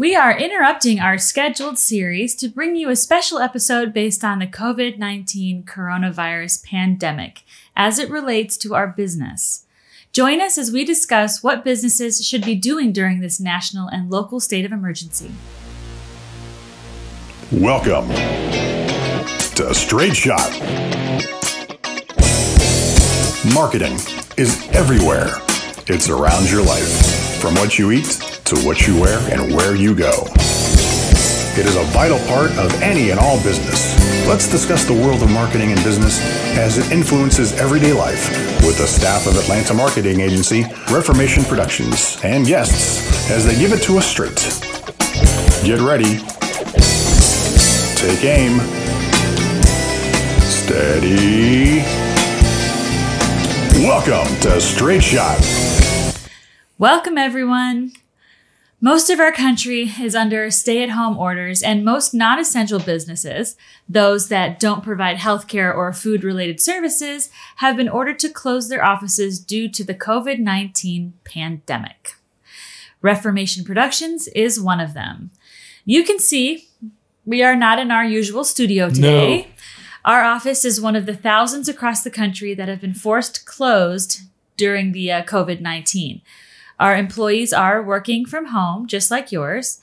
We are interrupting our scheduled series to bring you a special episode based on the COVID 19 coronavirus pandemic as it relates to our business. Join us as we discuss what businesses should be doing during this national and local state of emergency. Welcome to Straight Shot. Marketing is everywhere, it's around your life, from what you eat to what you wear and where you go. It is a vital part of any and all business. Let's discuss the world of marketing and business as it influences everyday life with the staff of Atlanta marketing agency Reformation Productions and guests as they give it to us straight. Get ready. Take aim. Steady. Welcome to Straight Shot. Welcome, everyone. Most of our country is under stay at home orders, and most non essential businesses, those that don't provide healthcare or food related services, have been ordered to close their offices due to the COVID 19 pandemic. Reformation Productions is one of them. You can see we are not in our usual studio today. No. Our office is one of the thousands across the country that have been forced closed during the uh, COVID 19. Our employees are working from home, just like yours.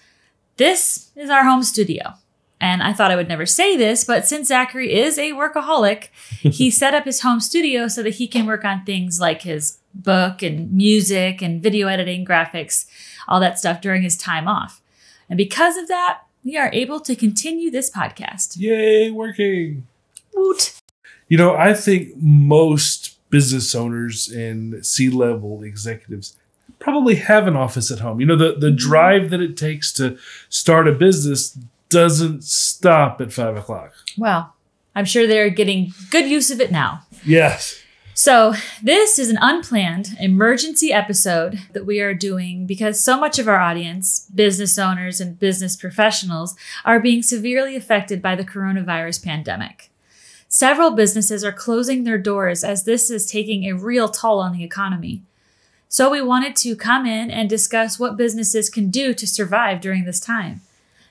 This is our home studio. And I thought I would never say this, but since Zachary is a workaholic, he set up his home studio so that he can work on things like his book and music and video editing, graphics, all that stuff during his time off. And because of that, we are able to continue this podcast. Yay, working. Woot. You know, I think most business owners and C level executives probably have an office at home. You know, the, the mm-hmm. drive that it takes to start a business doesn't stop at five o'clock. Well, I'm sure they're getting good use of it now. Yes. So, this is an unplanned emergency episode that we are doing because so much of our audience, business owners and business professionals, are being severely affected by the coronavirus pandemic. Several businesses are closing their doors as this is taking a real toll on the economy. So, we wanted to come in and discuss what businesses can do to survive during this time.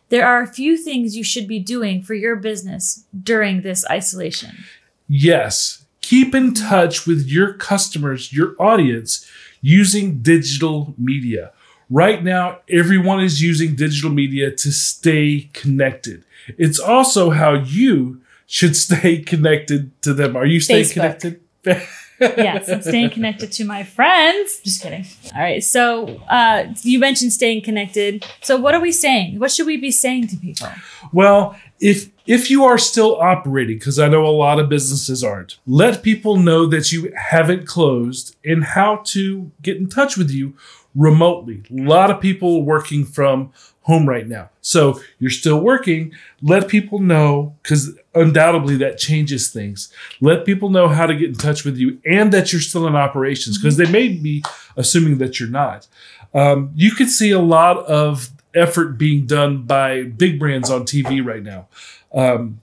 There are a few things you should be doing for your business during this isolation. Yes. Keep in touch with your customers, your audience, using digital media. Right now, everyone is using digital media to stay connected. It's also how you should stay connected to them. Are you staying Facebook. connected? yes, I'm staying connected to my friends. Just kidding. All right. So uh, you mentioned staying connected. So what are we saying? What should we be saying to people? Well, if if you are still operating, because I know a lot of businesses aren't, let people know that you haven't closed and how to get in touch with you remotely. A lot of people working from home right now. So you're still working. Let people know, because undoubtedly that changes things. Let people know how to get in touch with you and that you're still in operations, because they may be assuming that you're not. Um, you could see a lot of effort being done by big brands on TV right now. Um,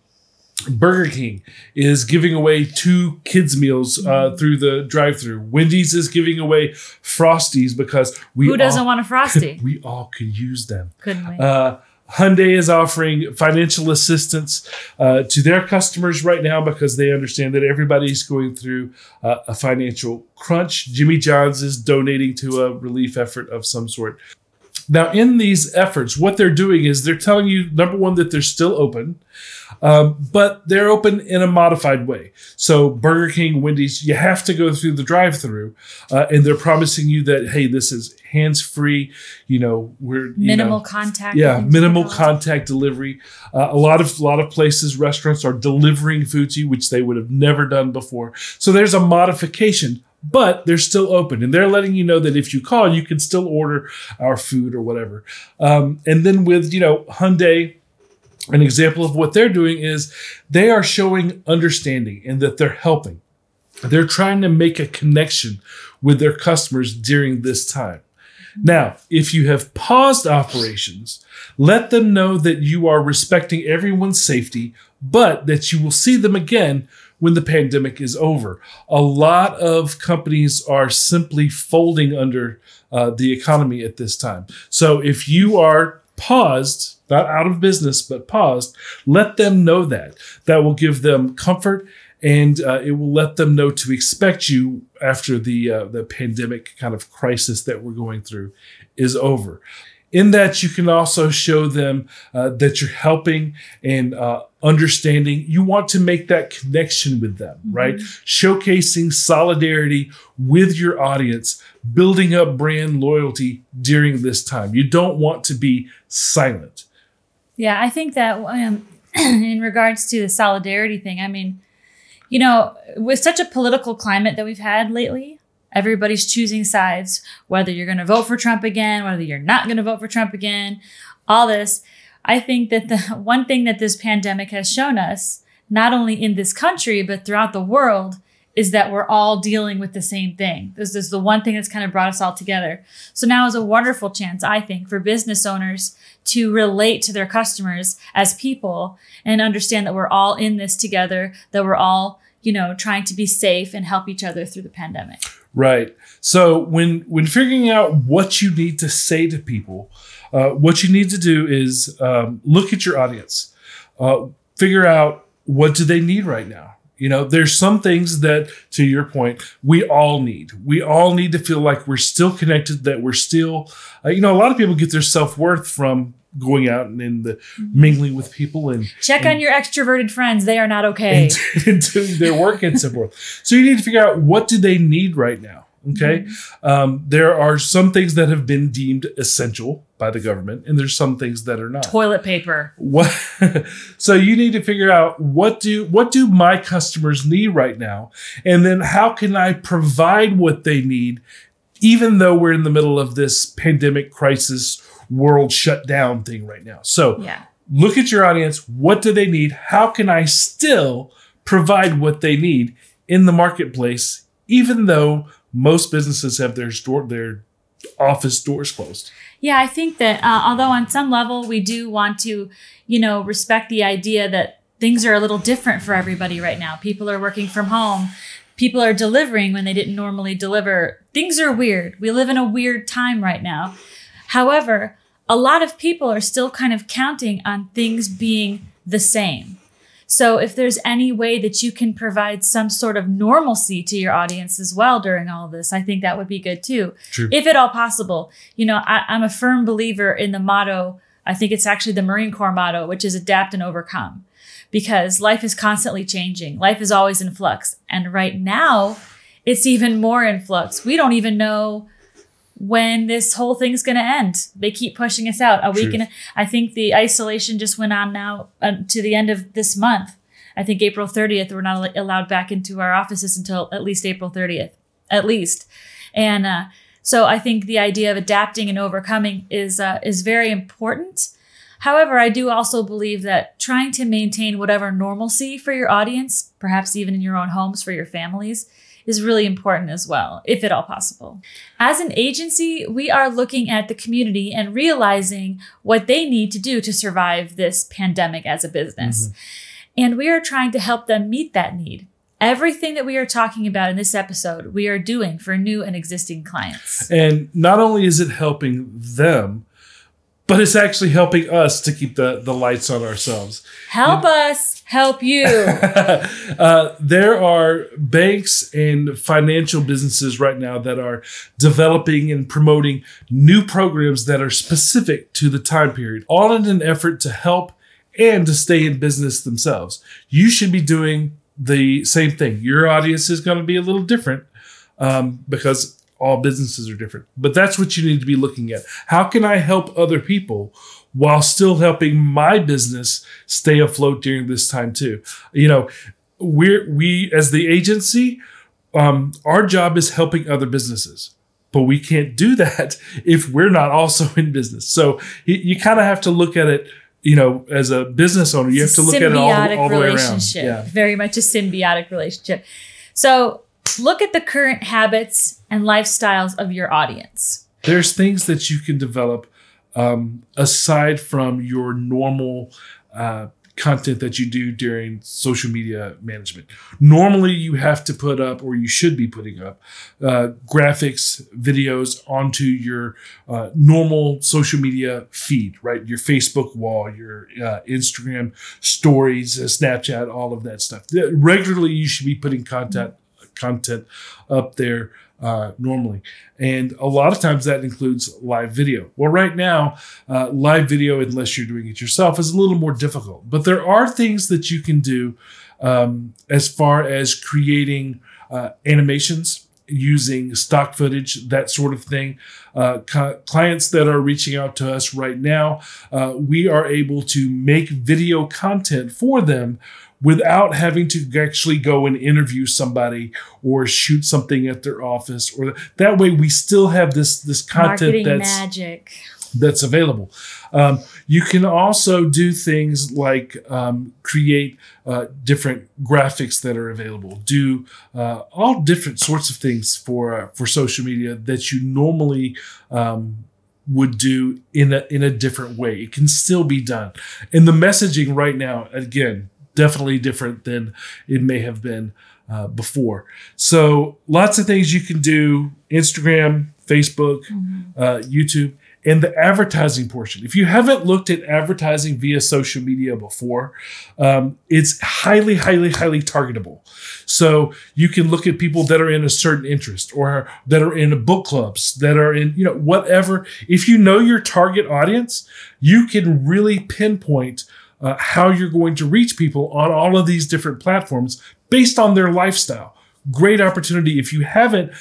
Burger King is giving away two kids meals uh, through the drive-through. Wendy's is giving away Frosties because we Who doesn't all, want a frosty? we all could use them. Couldn't we? Uh, Hyundai is offering financial assistance uh, to their customers right now because they understand that everybody's going through uh, a financial crunch. Jimmy John's is donating to a relief effort of some sort. Now, in these efforts, what they're doing is they're telling you number one that they're still open, um, but they're open in a modified way. So, Burger King, Wendy's, you have to go through the drive-through, uh, and they're promising you that hey, this is hands-free. You know, we're minimal know, contact. yeah, minimal contact delivery. Uh, a lot of a lot of places, restaurants are delivering food to you, which they would have never done before. So there's a modification, but they're still open, and they're letting you know that if you call, you can still order our food or whatever. Um, and then with you know Hyundai. An example of what they're doing is they are showing understanding and that they're helping. They're trying to make a connection with their customers during this time. Now, if you have paused operations, let them know that you are respecting everyone's safety, but that you will see them again when the pandemic is over. A lot of companies are simply folding under uh, the economy at this time. So if you are paused, not out of business, but paused, let them know that. That will give them comfort and uh, it will let them know to expect you after the uh, the pandemic kind of crisis that we're going through is over. In that, you can also show them uh, that you're helping and uh, understanding. You want to make that connection with them, mm-hmm. right? Showcasing solidarity with your audience, building up brand loyalty during this time. You don't want to be silent. Yeah, I think that um, in regards to the solidarity thing, I mean, you know, with such a political climate that we've had lately, everybody's choosing sides, whether you're going to vote for Trump again, whether you're not going to vote for Trump again, all this. I think that the one thing that this pandemic has shown us, not only in this country, but throughout the world, is that we're all dealing with the same thing. This is the one thing that's kind of brought us all together. So now is a wonderful chance, I think, for business owners to relate to their customers as people and understand that we're all in this together, that we're all you know, trying to be safe and help each other through the pandemic. Right. So when when figuring out what you need to say to people, uh, what you need to do is um, look at your audience, uh, figure out what do they need right now. You know, there's some things that, to your point, we all need. We all need to feel like we're still connected, that we're still, uh, you know, a lot of people get their self worth from going out and in the mingling with people and check and, on your extroverted friends. They are not okay. and, and doing their work and so forth. So you need to figure out what do they need right now okay? Mm-hmm. um, there are some things that have been deemed essential by the government and there's some things that are not. Toilet paper. What? So you need to figure out what do what do my customers need right now? And then how can i provide what they need even though we're in the middle of this pandemic crisis world shut down thing right now. So yeah. look at your audience. What do they need? How can I still provide what they need in the marketplace, even though most businesses have their store, their office doors closed? Yeah, I think that uh, although on some level we do want to, you know, respect the idea that things are a little different for everybody right now. People are working from home. People are delivering when they didn't normally deliver. Things are weird. We live in a weird time right now. However, a lot of people are still kind of counting on things being the same. So if there's any way that you can provide some sort of normalcy to your audience as well during all this, I think that would be good too. True. If at all possible. You know, I, I'm a firm believer in the motto, I think it's actually the Marine Corps motto, which is adapt and overcome. Because life is constantly changing. Life is always in flux. And right now, it's even more in flux. We don't even know when this whole thing's going to end. They keep pushing us out Are we going to? I think the isolation just went on now uh, to the end of this month. I think April 30th we're not allowed back into our offices until at least April 30th, at least. And uh, so I think the idea of adapting and overcoming is uh, is very important. However, I do also believe that trying to maintain whatever normalcy for your audience, perhaps even in your own homes for your families, is really important as well, if at all possible. As an agency, we are looking at the community and realizing what they need to do to survive this pandemic as a business. Mm-hmm. And we are trying to help them meet that need. Everything that we are talking about in this episode, we are doing for new and existing clients. And not only is it helping them, but it's actually helping us to keep the, the lights on ourselves. Help us help you. uh, there are banks and financial businesses right now that are developing and promoting new programs that are specific to the time period, all in an effort to help and to stay in business themselves. You should be doing the same thing. Your audience is going to be a little different um, because all businesses are different. But that's what you need to be looking at. How can I help other people while still helping my business stay afloat during this time too? You know, we're we as the agency, um, our job is helping other businesses. But we can't do that if we're not also in business. So you, you kind of have to look at it you know, as a business owner, you have to look at it all, all the way around. Yeah. Very much a symbiotic relationship. So look at the current habits and lifestyles of your audience. There's things that you can develop um, aside from your normal uh, content that you do during social media management. Normally, you have to put up, or you should be putting up, uh, graphics, videos onto your uh, normal social media feed, right? Your Facebook wall, your uh, Instagram stories, uh, Snapchat, all of that stuff. Regularly, you should be putting content content up there uh, normally. And a lot of times that includes live video. Well, right now, uh, live video, unless you're doing it yourself, is a little more difficult. But there are things that you can do um, as far as creating uh, animations using stock footage, that sort of thing. Uh, clients that are reaching out to us right now, uh, we are able to make video content for them without having to actually go and interview somebody or shoot something at their office or that way we still have this this content Marketing that's magic that's available um, you can also do things like um, create uh, different graphics that are available do uh, all different sorts of things for uh, for social media that you normally um, would do in a in a different way. It can still be done. And the messaging right now, again, definitely different than it may have been uh, before. So lots of things you can do: Instagram, Facebook, mm-hmm. uh, YouTube, and the advertising portion. If you haven't looked at advertising via social media before, um, it's highly, highly, highly targetable. So you can look at people that are in a certain interest or that are in book clubs, that are in, you know, whatever. If you know your target audience, you can really pinpoint uh, how you're going to reach people on all of these different platforms based on their lifestyle. Great opportunity if you haven't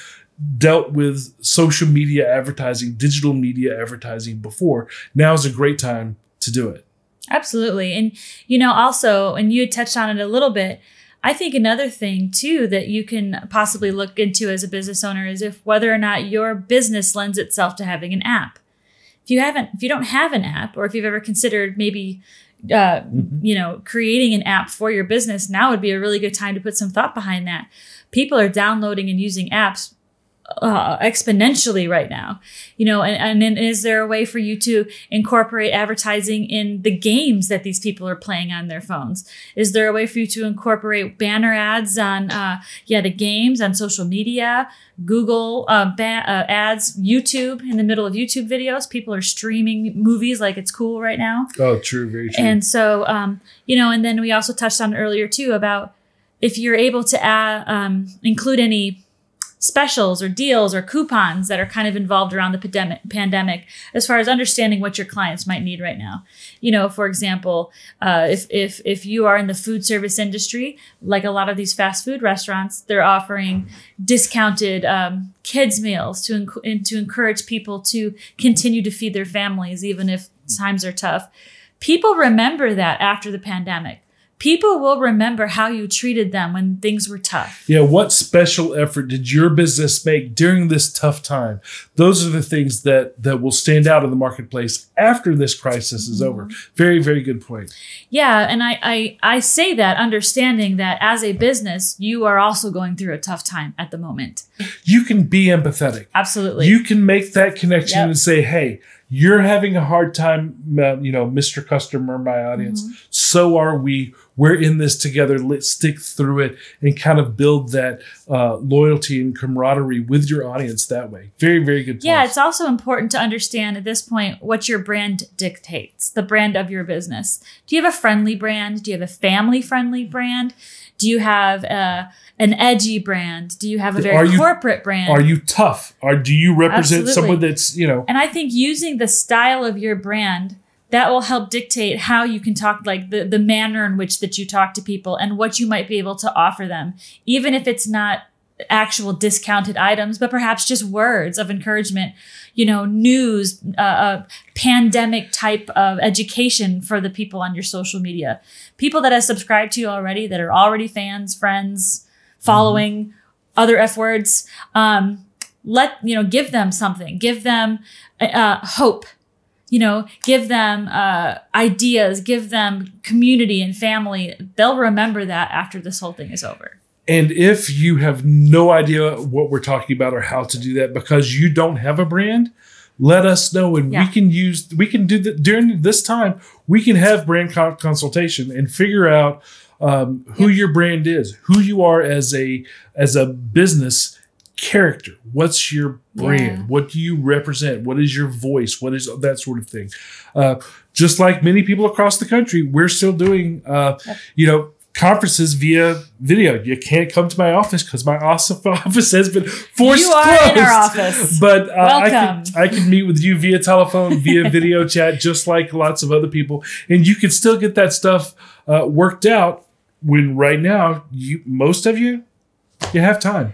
dealt with social media advertising, digital media advertising before. Now is a great time to do it. Absolutely. And, you know, also, and you had touched on it a little bit. I think another thing too that you can possibly look into as a business owner is if whether or not your business lends itself to having an app. If you haven't, if you don't have an app, or if you've ever considered maybe uh, mm-hmm. you know, creating an app for your business, now would be a really good time to put some thought behind that. People are downloading and using apps uh, exponentially right now you know and, and is there a way for you to incorporate advertising in the games that these people are playing on their phones? Is there a way for you to incorporate banner ads on uh, yeah the games on social media google uh, ba- uh, ads youtube in the middle of youtube videos? People are streaming movies like it's cool right now. Oh true very true. And so um, you know and then we also touched on earlier too about if you're able to add, um, include any specials or deals or coupons that are kind of involved around the pandemic as far as understanding what your clients might need right now. You know for example uh, if, if if you are in the food service industry like a lot of these fast food restaurants they're offering discounted um, kids meals to, to encourage people to continue to feed their families even if times are tough. People remember that after the pandemic people will remember how you treated them when things were tough. Yeah, what special effort did your business make during this tough time? Those are the things that that will stand out in the marketplace after this crisis is mm-hmm. over. Very, very good point. Yeah, and I, I I say that understanding that as a business, you are also going through a tough time at the moment. You can be empathetic. Absolutely. You can make that connection yep. and say, "Hey, you're having a hard time, uh, you know, Mr. Customer, my audience. Mm-hmm. So are we. We're in this together. Let's stick through it and kind of build that uh, loyalty and camaraderie with your audience that way. Very, very good. Point. Yeah, it's also important to understand at this point what your brand dictates, the brand of your business. Do you have a friendly brand? Do you have a family friendly brand? Do you have a an edgy brand? Do you have a very you, corporate brand? Are you tough? Or do you represent Absolutely. someone that's, you know? And I think using the style of your brand that will help dictate how you can talk like the, the manner in which that you talk to people and what you might be able to offer them even if it's not actual discounted items but perhaps just words of encouragement you know news uh, uh, pandemic type of education for the people on your social media people that have subscribed to you already that are already fans friends following mm-hmm. other F words. Um, let, you know, give them something, give them uh, hope, you know, give them uh, ideas, give them community and family. They'll remember that after this whole thing is over. And if you have no idea what we're talking about or how to do that because you don't have a brand, let us know and Yeah. we can use we can do that during this time we can have brand con- consultation and figure out um, who your brand is who you are as a as a business character what's your brand Yeah. what do you represent what is your voice what is that sort of thing uh, just like many people across the country we're still doing uh, you know conferences via video you can't come to my office because my awesome office has been forced You are closed. in our office. but uh, I can I can meet with you via telephone, via video chat, just like lots of other people, and you can still get that stuff uh, worked out. When right now, you most of you, you have time.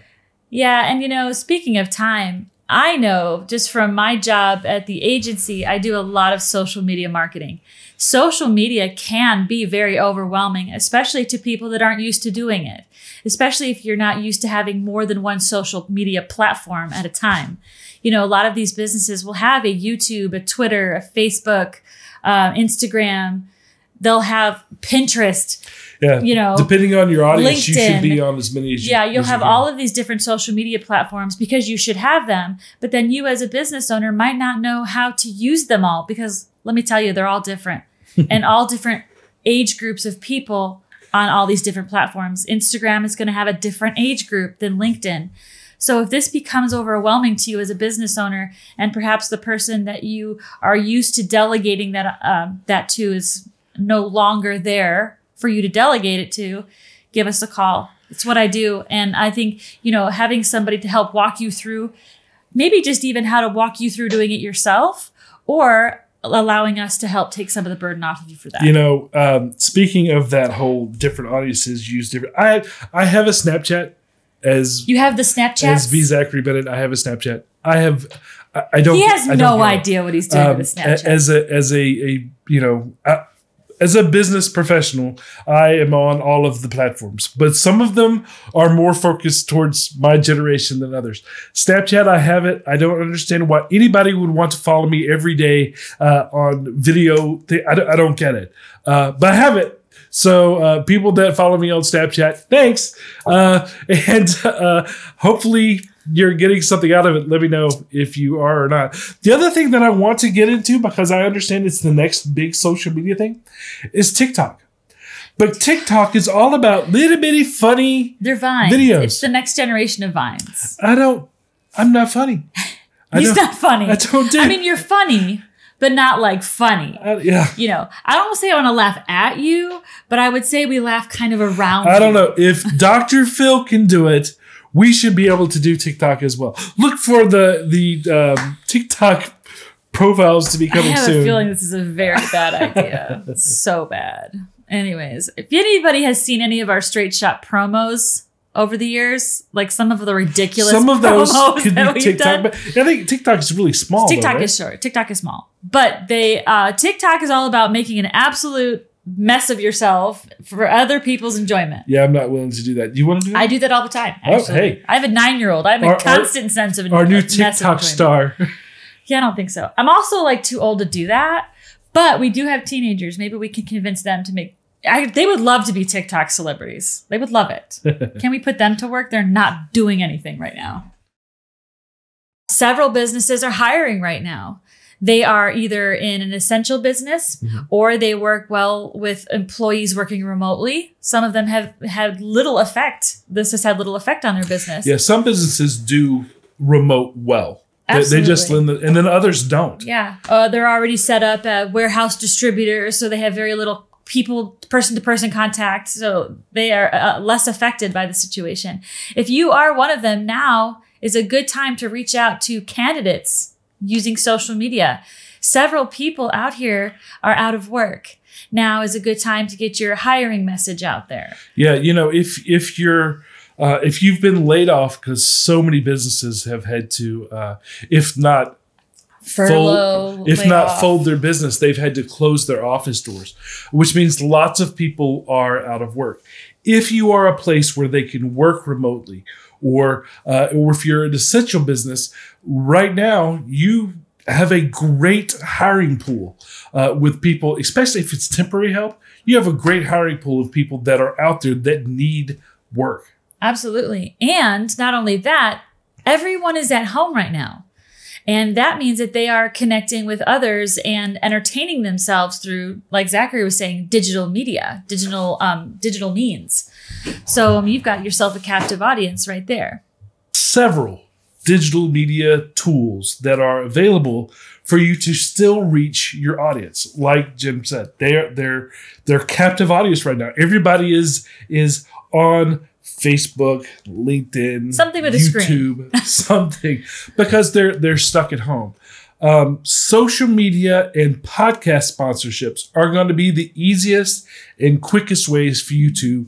Yeah, and you know, speaking of time, I know just from my job at the agency, I do a lot of social media marketing. Social media can be very overwhelming, especially to people that aren't used to doing it, especially if you're not used to having more than one social media platform at a time. You know, a lot of these businesses will have a YouTube, a Twitter, a Facebook, uh, Instagram. They'll have Pinterest. Yeah, You know, depending on your audience, you should LinkedIn. be on as many as you. Yeah, you'll you have can. all of these different social media platforms because you should have them. But then you, as a business owner, might not know how to use them all because let me tell you, they're all different and all different age groups of people on all these different platforms. Instagram is going to have a different age group than LinkedIn. So if this becomes overwhelming to you as a business owner, and perhaps the person that you are used to delegating that um, that to is no longer there for you to delegate it to, give us a call. It's what I do, and I think you know having somebody to help walk you through, maybe just even how to walk you through doing it yourself, or allowing us to help take some of the burden off of you for that. You know, um, speaking of that whole different audiences use different. I I have a Snapchat as you have the Snapchat. as B Zachary Bennett. I have a Snapchat. I have. I, I don't. He has I no idea what he's doing Um, with a- Snapchat. as a as a, a you know uh, as a business professional i am on all of the platforms but some of them are more focused towards my generation than others. Snapchat i have it. I don't understand why anybody would want to follow me every day uh, on video. Don't, I don't get it. Uh, but i have it. So uh, people that follow me on Snapchat, thanks, uh, and uh, hopefully you're getting something out of it. Let me know if you are or not. The other thing that I want to get into because I understand it's the next big social media thing is TikTok. But TikTok is all about little bitty funny. They're vines. videos. It's the next generation of vines. I don't. I'm not funny. He's don't- funny. I don't do. I mean, you're funny, but not like funny. I- yeah. You know, I don't say I want to laugh at you, but I would say we laugh kind of around. I don't you. know if Dr. Phil can do it. We should be able to do TikTok as well. Look for the the um, TikTok profiles to be coming soon. I have soon. a feeling this is a very bad idea. It's so bad. Anyways, if anybody has seen any of our straight shot promos over the years, like some of the ridiculous Some of those could be TikTok, but I think TikTok is really small. though, TikTok right? is short. TikTok is small, but they uh, TikTok is all about making an absolute mess of yourself for other people's enjoyment. Yeah, I'm not willing to do that. You want to do that? I do that all the time. Oh, hey. I have a nine-year-old. I have a Our- our- constant sense of Our new of mess of TikTok star. Yeah, I don't think so. I'm also like too old to do that, but we do have teenagers. Maybe we can convince them to make. I, they would love to be TikTok celebrities. They would love it. can we put them to work? They're not doing anything right now. Several businesses are hiring right now. They are either in an essential business Mhm. or they work well with employees working remotely. Some of them have had little effect. This has had little effect on their business. yeah, some businesses do remote well. They, they just lend the, and then others don't. Yeah, uh, they're already set up at warehouse distributors, so they have very little people, person to person contact, so they are uh, less affected by the situation. If you are one of them, now is a good time to reach out to candidates using social media. Several people out here are out of work. Now is a good time to get your hiring message out there. Yeah, you know, if if you're uh, if you've been laid off because so many businesses have had to, uh, if not Furlough, fold, if not off. fold their business, they've had to close their office doors, which means lots of people are out of work. If you are a place where they can work remotely, or uh, or if you're an essential business, right now you have a great hiring pool uh, with people, especially if it's temporary help. You have a great hiring pool of people that are out there that need work. Absolutely. And not only that, everyone is at home right now. And that means that they are connecting with others and entertaining themselves through, like Zachary was saying, digital media, digital um, digital means. So um, you've got yourself a captive audience right there. Several digital media tools that are available for you to still reach your audience. Like Jim said, they're they're they're captive audience right now. Everybody is is on Facebook, LinkedIn, Something with a YouTube, something because they're they're stuck at home. Um, social media and podcast sponsorships are going to be the easiest and quickest ways for you to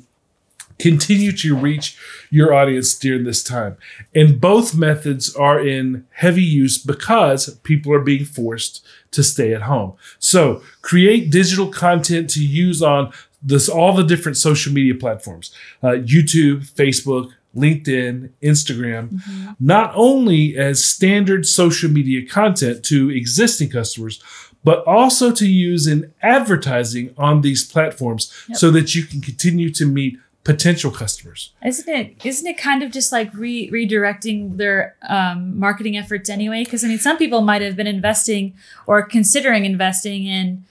continue to reach your audience during this time. And both methods are in heavy use because people are being forced to stay at home. So create digital content to use on this all the different social media platforms uh, YouTube, Facebook, LinkedIn, Instagram, not only as standard social media content to existing customers, but also to use in advertising on these platforms Yep. so that you can continue to meet potential customers. Isn't it? Isn't it kind of just like re- redirecting their um, marketing efforts anyway? Because I mean, some people might have been investing or considering investing in,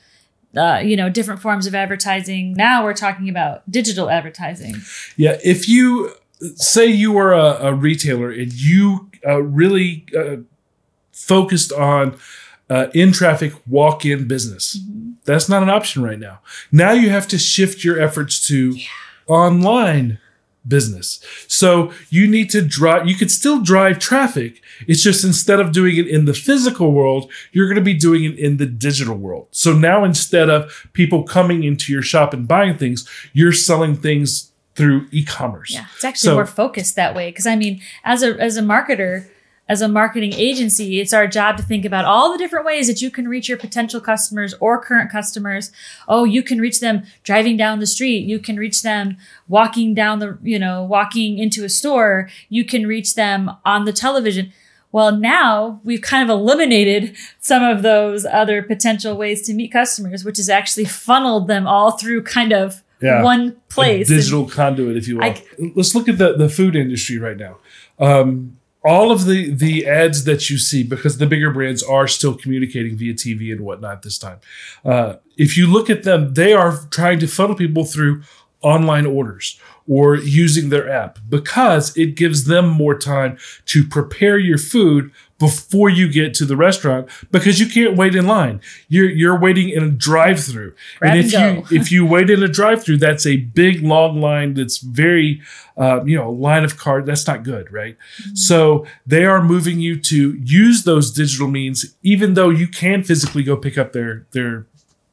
uh, you know, different forms of advertising. Now we're talking about digital advertising. Yeah, if you say you are a, a retailer and you uh, really uh, focused on uh, in traffic walk in business, that's not an option right now. Now you have to shift your efforts to online business. So you need to drive, you could still drive traffic. It's just instead of doing it in the physical world, you're going to be doing it in the digital world. So now instead of people coming into your shop and buying things, you're selling things through e-commerce. Yeah, it's actually So- more focused that way. Because I mean, as a as a marketer, as a marketing agency, it's our job to think about all the different ways that you can reach your potential customers or current customers. Oh, you can reach them driving down the street. You can reach them walking down the, you know, walking into a store. You can reach them on the television. Well, now we've kind of eliminated some of those other potential ways to meet customers, which has actually funneled them all through kind of Yeah. one place. A And- digital conduit, if you will. I- Let's look at the, the food industry right now. Um, all of the the ads that you see, because the bigger brands are still communicating via TV and whatnot this time. Uh, if you look at them, they are trying to funnel people through online orders or using their app because it gives them more time to prepare your food before you get to the restaurant because you can't wait in line. You're you're waiting in a drive-through. Grab and and if go. you if you wait in a drive-through, that's a big long line that's very uh, you know, line of card, that's not good, right? So they are moving you to use those digital means, even though you can physically go pick up their their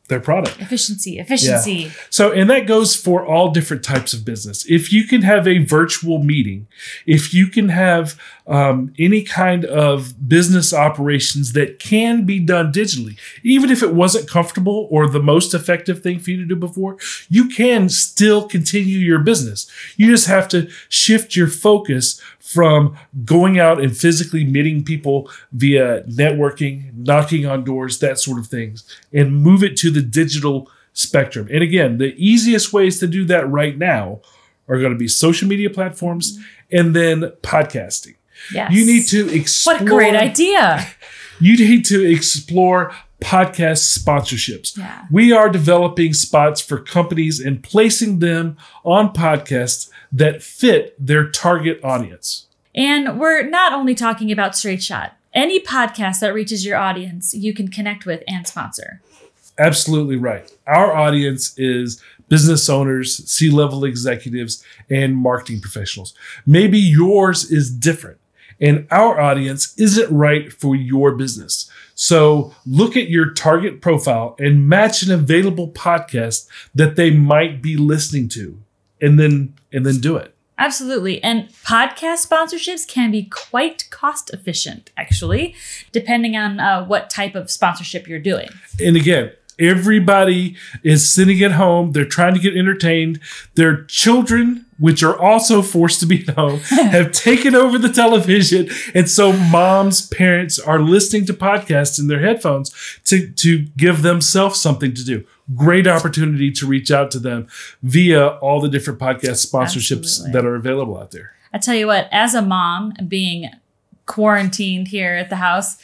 their product. efficiency, efficiency. So, and that goes for all different types of business. If you can have a virtual meeting, if you can have um, any kind of business operations that can be done digitally, even if it wasn't comfortable or the most effective thing for you to do before, you can still continue your business. You just have to shift your focus from going out and physically meeting people via networking, knocking on doors, that sort of things, and move it to the digital spectrum. And again, the easiest ways to do that right now are going to be social media platforms and then podcasting. Yes. You need to explore What a great idea. you need to explore podcast sponsorships. Yeah. We are developing spots for companies and placing them on podcasts that fit their target audience. And we're not only talking about Straight Shot. Any podcast that reaches your audience, you can connect with and sponsor. Absolutely right. Our audience is business owners, C level executives, and marketing professionals. Maybe yours is different, and our audience isn't right for your business. So look at your target profile and match an available podcast that they might be listening to, and then and then do it. Absolutely. And podcast sponsorships can be quite cost efficient, actually, depending on uh, what type of sponsorship you're doing. And again, everybody is sitting at home. They're trying to get entertained. Their children, which are also forced to be at home, have taken over the television. And so moms, parents are listening to podcasts in their headphones to, to give themselves something to do. Great opportunity to reach out to them via all the different podcast sponsorships Absolutely. that are available out there. I tell you what, as a mom, being quarantined here at the house,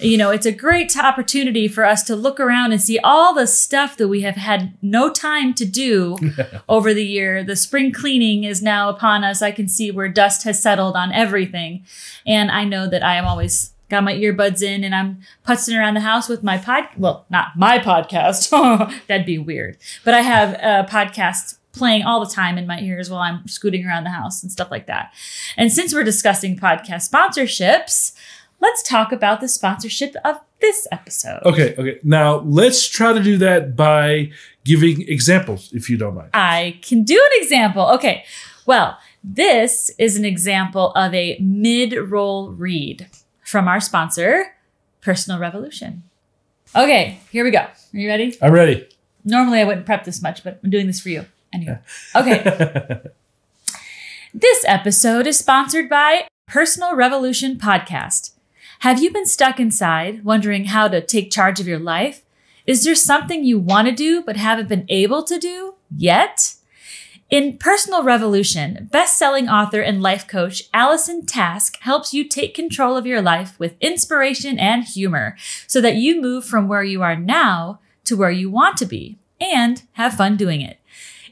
you know, it's a great opportunity for us to look around and see all the stuff that we have had no time to do over the year. The spring cleaning is now upon us. I can see where dust has settled on everything. And I know that I am always got my earbuds in and I'm putzing around the house with my pod. Well, not my podcast. That'd be weird. But I have uh, podcasts playing all the time in my ears while I'm scooting around the house and stuff like that. And since we're discussing podcast sponsorships, let's talk about the sponsorship of this episode. Okay, okay. Now let's try to do that by giving examples, if you don't mind. I can do an example. Okay. Well, this is an example of a mid roll read from our sponsor, Personal Revolution. Okay, here we go. Are you ready? I'm ready. Normally I wouldn't prep this much, but I'm doing this for you. Anyway. Okay. this episode is sponsored by Personal Revolution Podcast. Have you been stuck inside, wondering how to take charge of your life? Is there something you want to do but haven't been able to do yet? In Personal Revolution, best-selling author and life coach Allison Task helps you take control of your life with inspiration and humor so that you move from where you are now to where you want to be and have fun doing it.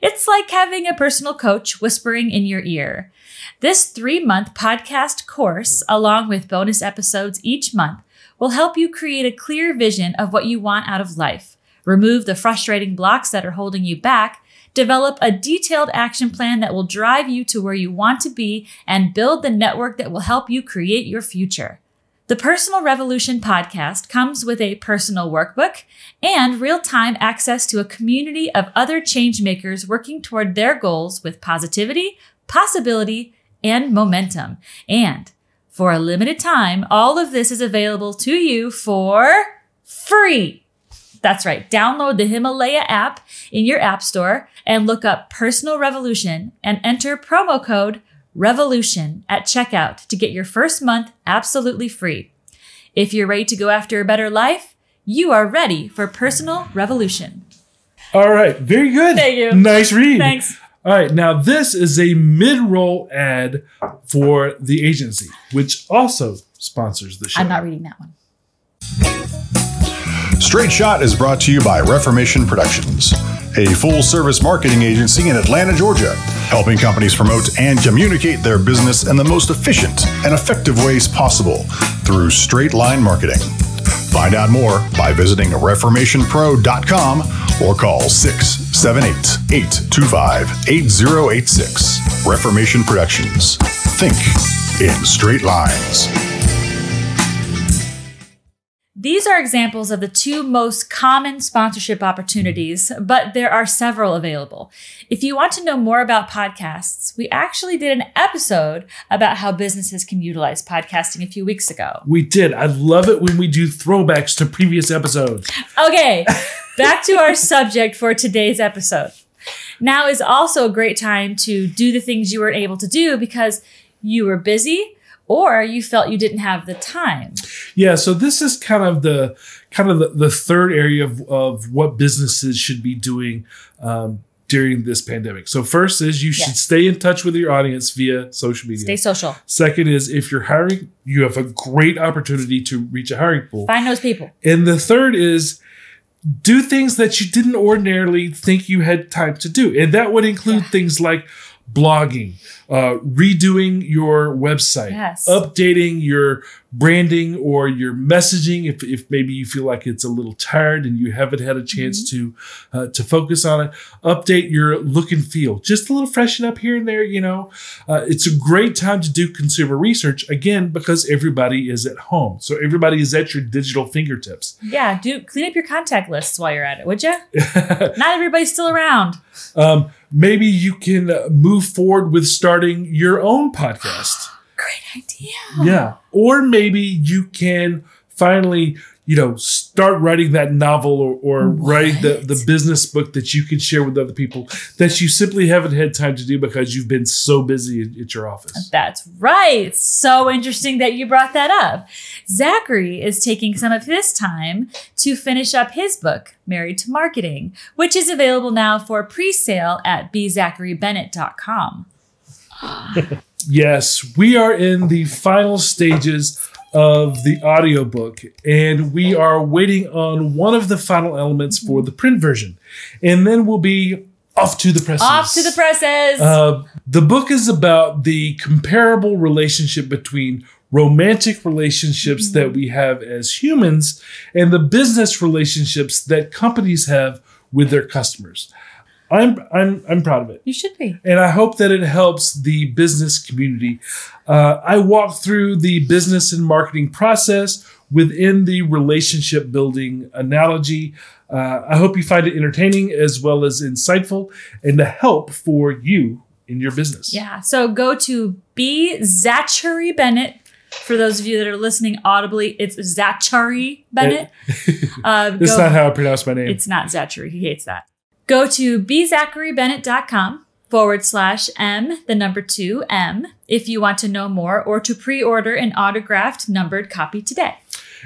It's like having a personal coach whispering in your ear. This three month podcast course, along with bonus episodes each month, will help you create a clear vision of what you want out of life, remove the frustrating blocks that are holding you back, develop a detailed action plan that will drive you to where you want to be, and build the network that will help you create your future. The Personal Revolution podcast comes with a personal workbook and real time access to a community of other changemakers working toward their goals with positivity, possibility, and momentum. And for a limited time, all of this is available to you for free. That's right. Download the Himalaya app in your app store and look up Personal Revolution and enter promo code REVOLUTION at checkout to get your first month absolutely free. If you're ready to go after a better life, you are ready for Personal Revolution. All right, very good. Thank you. Nice read. Thanks. All right, now this is a mid-roll ad for the agency, which also sponsors the show. I'm not reading that one. Straight Shot is brought to you by Reformation Productions, a full service marketing agency in Atlanta, Georgia, helping companies promote and communicate their business in the most efficient and effective ways possible through straight line marketing. Find out more by visiting reformationpro.com or call 678 825 8086. Reformation Productions. Think in straight lines. These are examples of the two most common sponsorship opportunities, but there are several available. If you want to know more about podcasts, we actually did an episode about how businesses can utilize podcasting a few weeks ago. We did. I love it when we do throwbacks to previous episodes. Okay, back to our subject for today's episode. Now is also a great time to do the things you weren't able to do because you were busy or you felt you didn't have the time. Yeah, so this is kind of the kind of the, the third area of, of what businesses should be doing um, during this pandemic. So first is you should Yes. stay in touch with your audience via social media. Stay social. Second is if you're hiring, you have a great opportunity to reach a hiring pool. Find those people. And the third is do things that you didn't ordinarily think you had time to do. And that would include Yeah. things like blogging, uh, redoing your website, Yes. updating your branding or your messaging if, if maybe you feel like it's a little tired and you haven't had a chance to uh, to focus on it update your look and feel just a little freshen up here and there you know uh, it's a great time to do consumer research again because everybody is at home so everybody is at your digital fingertips Yeah, do clean up your contact lists while you're at it, would you? Not everybody's still around. um, maybe you can uh, move forward with starting your own podcast Great idea. yeah or maybe you can finally you know start writing that novel or, or writing the, the business book that you can share with other people that you simply haven't had time to do because you've been so busy at, at your office That's right. So interesting that you brought that up. Zachary is taking some of his time to finish up his book, Married to Marketing, which is available now for pre sale at bzacharybennett.com. Yes, we are in the final stages of the audiobook and we are waiting on one of the final elements for the print version. And then we'll be off to the presses. Off to the presses. Uh, the book is about the comparable relationship between romantic relationships that we have as humans and the business relationships that companies have with their customers. I'm I'm I'm proud of it you should be. and I hope that it helps the business community. Uh, I walk through the business and marketing process within the relationship building analogy. Uh, I hope you find it entertaining as well as insightful and a help for you in your business. Yeah. So go to B Zachary Bennett. For those of you that are listening audibly, it's Zachary Bennett. Uh, That's go- not how I pronounce my name. It's not Zachary. He hates that. Go to bzacharybennett.com forward slash M, the number two M, if you want to know more or to pre order an autographed numbered copy today.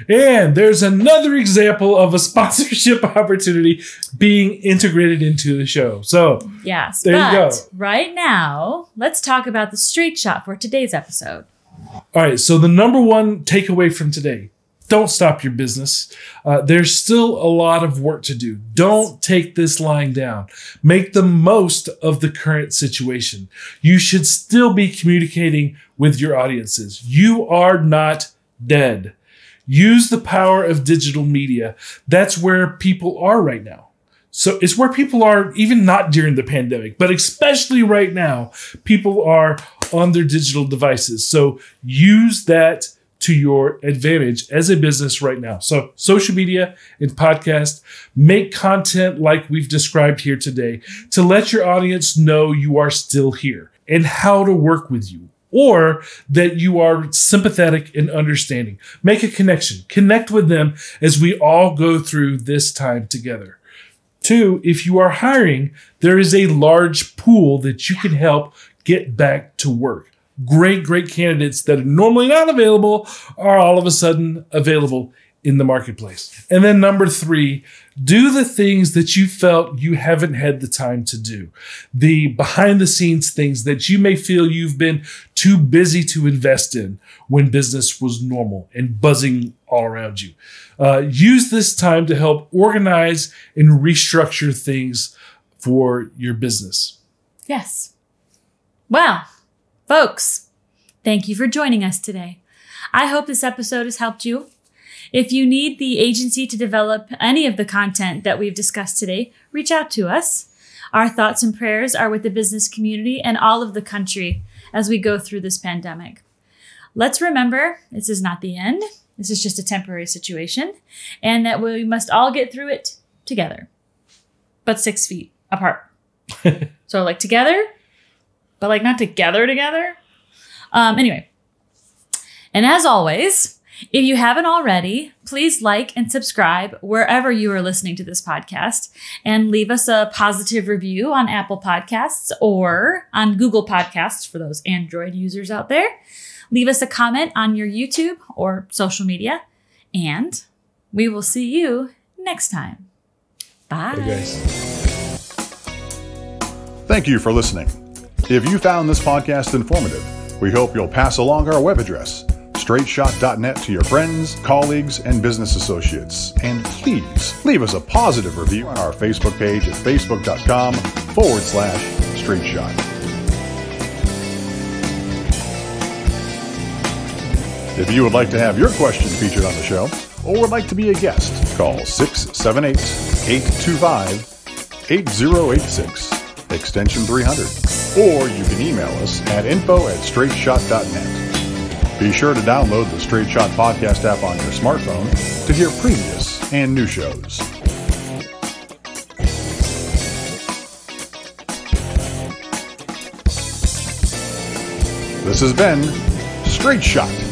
And there's another example of a sponsorship opportunity being integrated into the show. So, Yes. There you go. right now, let's talk about the straight shot for today's episode. all right. So, the number one takeaway from today don't stop your business. Uh, there's still a lot of work to do. Don't take this lying down. Make the most of the current situation. You should still be communicating with your audiences. You are not dead. Use the power of digital media. That's where people are right now. So it's where people are, even not during the pandemic, but especially right now, people are on their digital devices. So use that to your advantage as a business right now. So social media and podcast, make content like we've described here today to let your audience know you are still here and how to work with you or that you are sympathetic and understanding. Make a connection. Connect with them as we all go through this time together. Two, if you are hiring, there is a large pool that you can help get back to work. Great, great candidates that are normally not available are all of a sudden available in the marketplace. And then number three, do the things that you felt you haven't had the time to do. The behind the scenes things that you may feel you've been too busy to invest in when business was normal and buzzing all around you. Uh, use this time to help organize and restructure things for your business. Yes. Well, folks, thank you for joining us today. I hope this episode has helped you. If you need the agency to develop any of the content that we've discussed today, reach out to us. Our thoughts and prayers are with the business community and all of the country as we go through this pandemic. Let's remember this is not the end. This is just a temporary situation, and that we must all get through it together, but six feet apart. so, like together, but like not together together. Um, anyway, and as always, if you haven't already, please like and subscribe wherever you are listening to this podcast and leave us a positive review on Apple Podcasts or on Google Podcasts for those Android users out there. Leave us a comment on your YouTube or social media, and we will see you next time. Bye. Hey guys. Thank you for listening. If you found this podcast informative, we hope you'll pass along our web address, straightshot.net, to your friends, colleagues, and business associates. And please leave us a positive review on our Facebook page at facebook.com forward slash straightshot. If you would like to have your question featured on the show, or would like to be a guest, call 678 825 8086 extension 300, or you can email us at info at straightshot.net. Be sure to download the Straight Shot podcast app on your smartphone to hear previous and new shows. This has been Straight Shot.